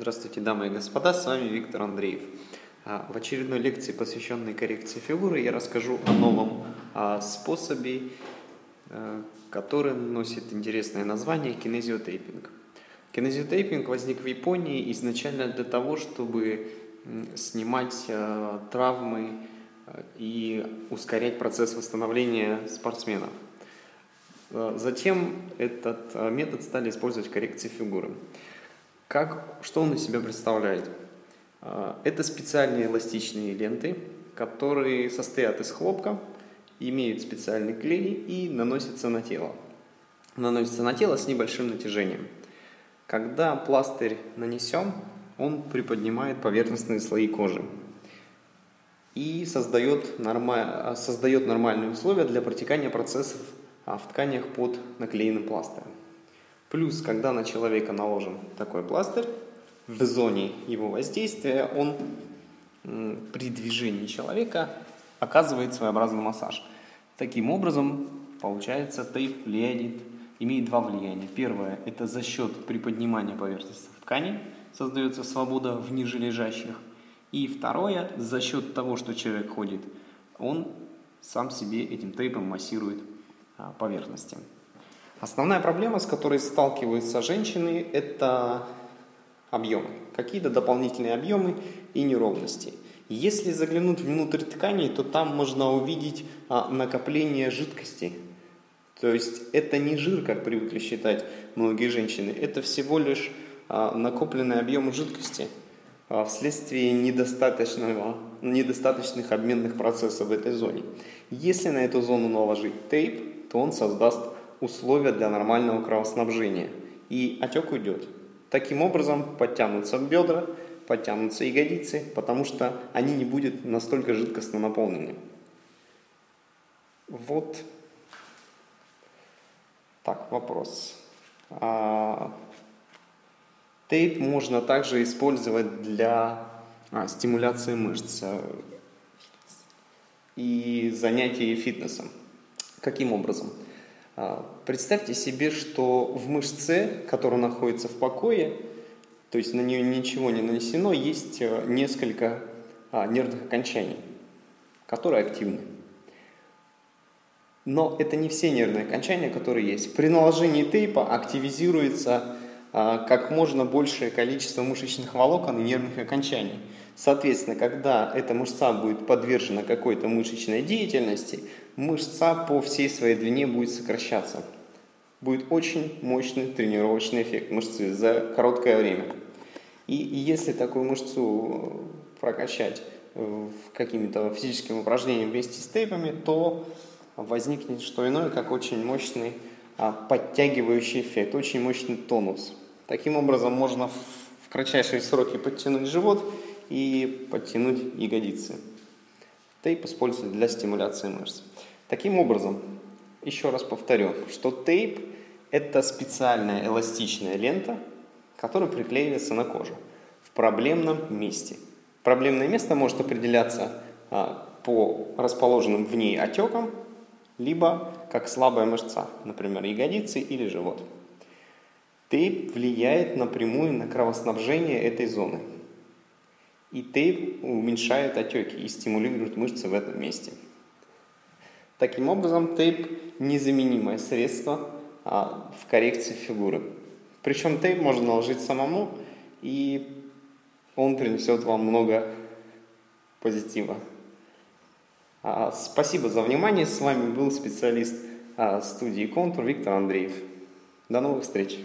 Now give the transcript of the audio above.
Здравствуйте, дамы и господа, с вами Виктор Андреев. А, в очередной лекции, посвященной коррекции фигуры, я расскажу о новом а, способе, а, который носит интересное название кинезиотейпинг. Кинезиотейпинг возник в Японии изначально для того, чтобы снимать травмы и ускорять процесс восстановления спортсменов. Затем этот метод стали использовать в коррекции фигуры. Как, что он из себя представляет? А, это специальные эластичные ленты, которые состоят из хлопка, имеют специальный клей и наносятся на тело. Наносятся на тело с небольшим натяжением. Когда пластырь нанесен, он приподнимает поверхностные слои кожи и создает, норма... создает нормальные условия для протекания процессов а, в тканях под наклеенным пластырем. Плюс, когда на человека наложен такой пластырь, в зоне его воздействия он при движении человека оказывает своеобразный массаж. Таким образом, получается, тейп влияет, имеет два влияния. Первое – это за счет приподнимания поверхностных тканей создается свобода в нижележащих. И второе – за счет того, что человек ходит, он сам себе этим тейпом массирует а, поверхности. Основная проблема, с которой сталкиваются женщины, это объемы. Какие-то дополнительные объемы и неровности. Если заглянуть внутрь тканей, то там можно увидеть а, накопление жидкости. То есть это не жир, как привыкли считать многие женщины, это всего лишь а, накопленные объемы жидкости а, вследствие недостаточного, недостаточных обменных процессов в этой зоне. Если на эту зону наложить тейп, то он создаст условия для нормального кровоснабжения, и отек уйдет. Таким образом подтянутся бедра, подтянутся ягодицы, потому что они не будут настолько жидкостно наполнены. Вот так, вопрос. А, тейп можно также использовать для а, стимуляции мышц э, и занятий фитнесом. Каким образом? А, представьте себе, что в мышце, которая находится в покое, то есть на нее ничего не нанесено, есть э, несколько а, нервных окончаний, которые активны. Но это не все нервные окончания, которые есть. При наложении тейпа активизируется а, как можно большее количество мышечных волокон и нервных окончаний. Соответственно, когда эта мышца будет подвержена какой-то мышечной деятельности, мышца по всей своей длине будет сокращаться. Будет очень мощный тренировочный эффект мышцы за короткое время. И если такую мышцу прокачать какими-то физическими упражнениями вместе с тейпами, то возникнет что иное, как очень мощный а, подтягивающий эффект, очень мощный тонус. Таким образом можно в кратчайшие сроки подтянуть живот и подтянуть ягодицы. Тейп используется для стимуляции мышц. Таким образом, еще раз повторю, что тейп – это специальная эластичная лента, которая приклеивается на кожу в проблемном месте. Проблемное место может определяться а, по расположенным в ней отекам, либо как слабая мышца, например, ягодицы или живот. Тейп влияет напрямую на кровоснабжение этой зоны – и тейп уменьшает отеки и стимулирует мышцы в этом месте. Таким образом, тейп – незаменимое средство а, в коррекции фигуры. Причем тейп можно наложить самому, и он принесет вам много позитива. А, спасибо за внимание. С вами был специалист а, студии «Контур» Виктор Андреев. До новых встреч!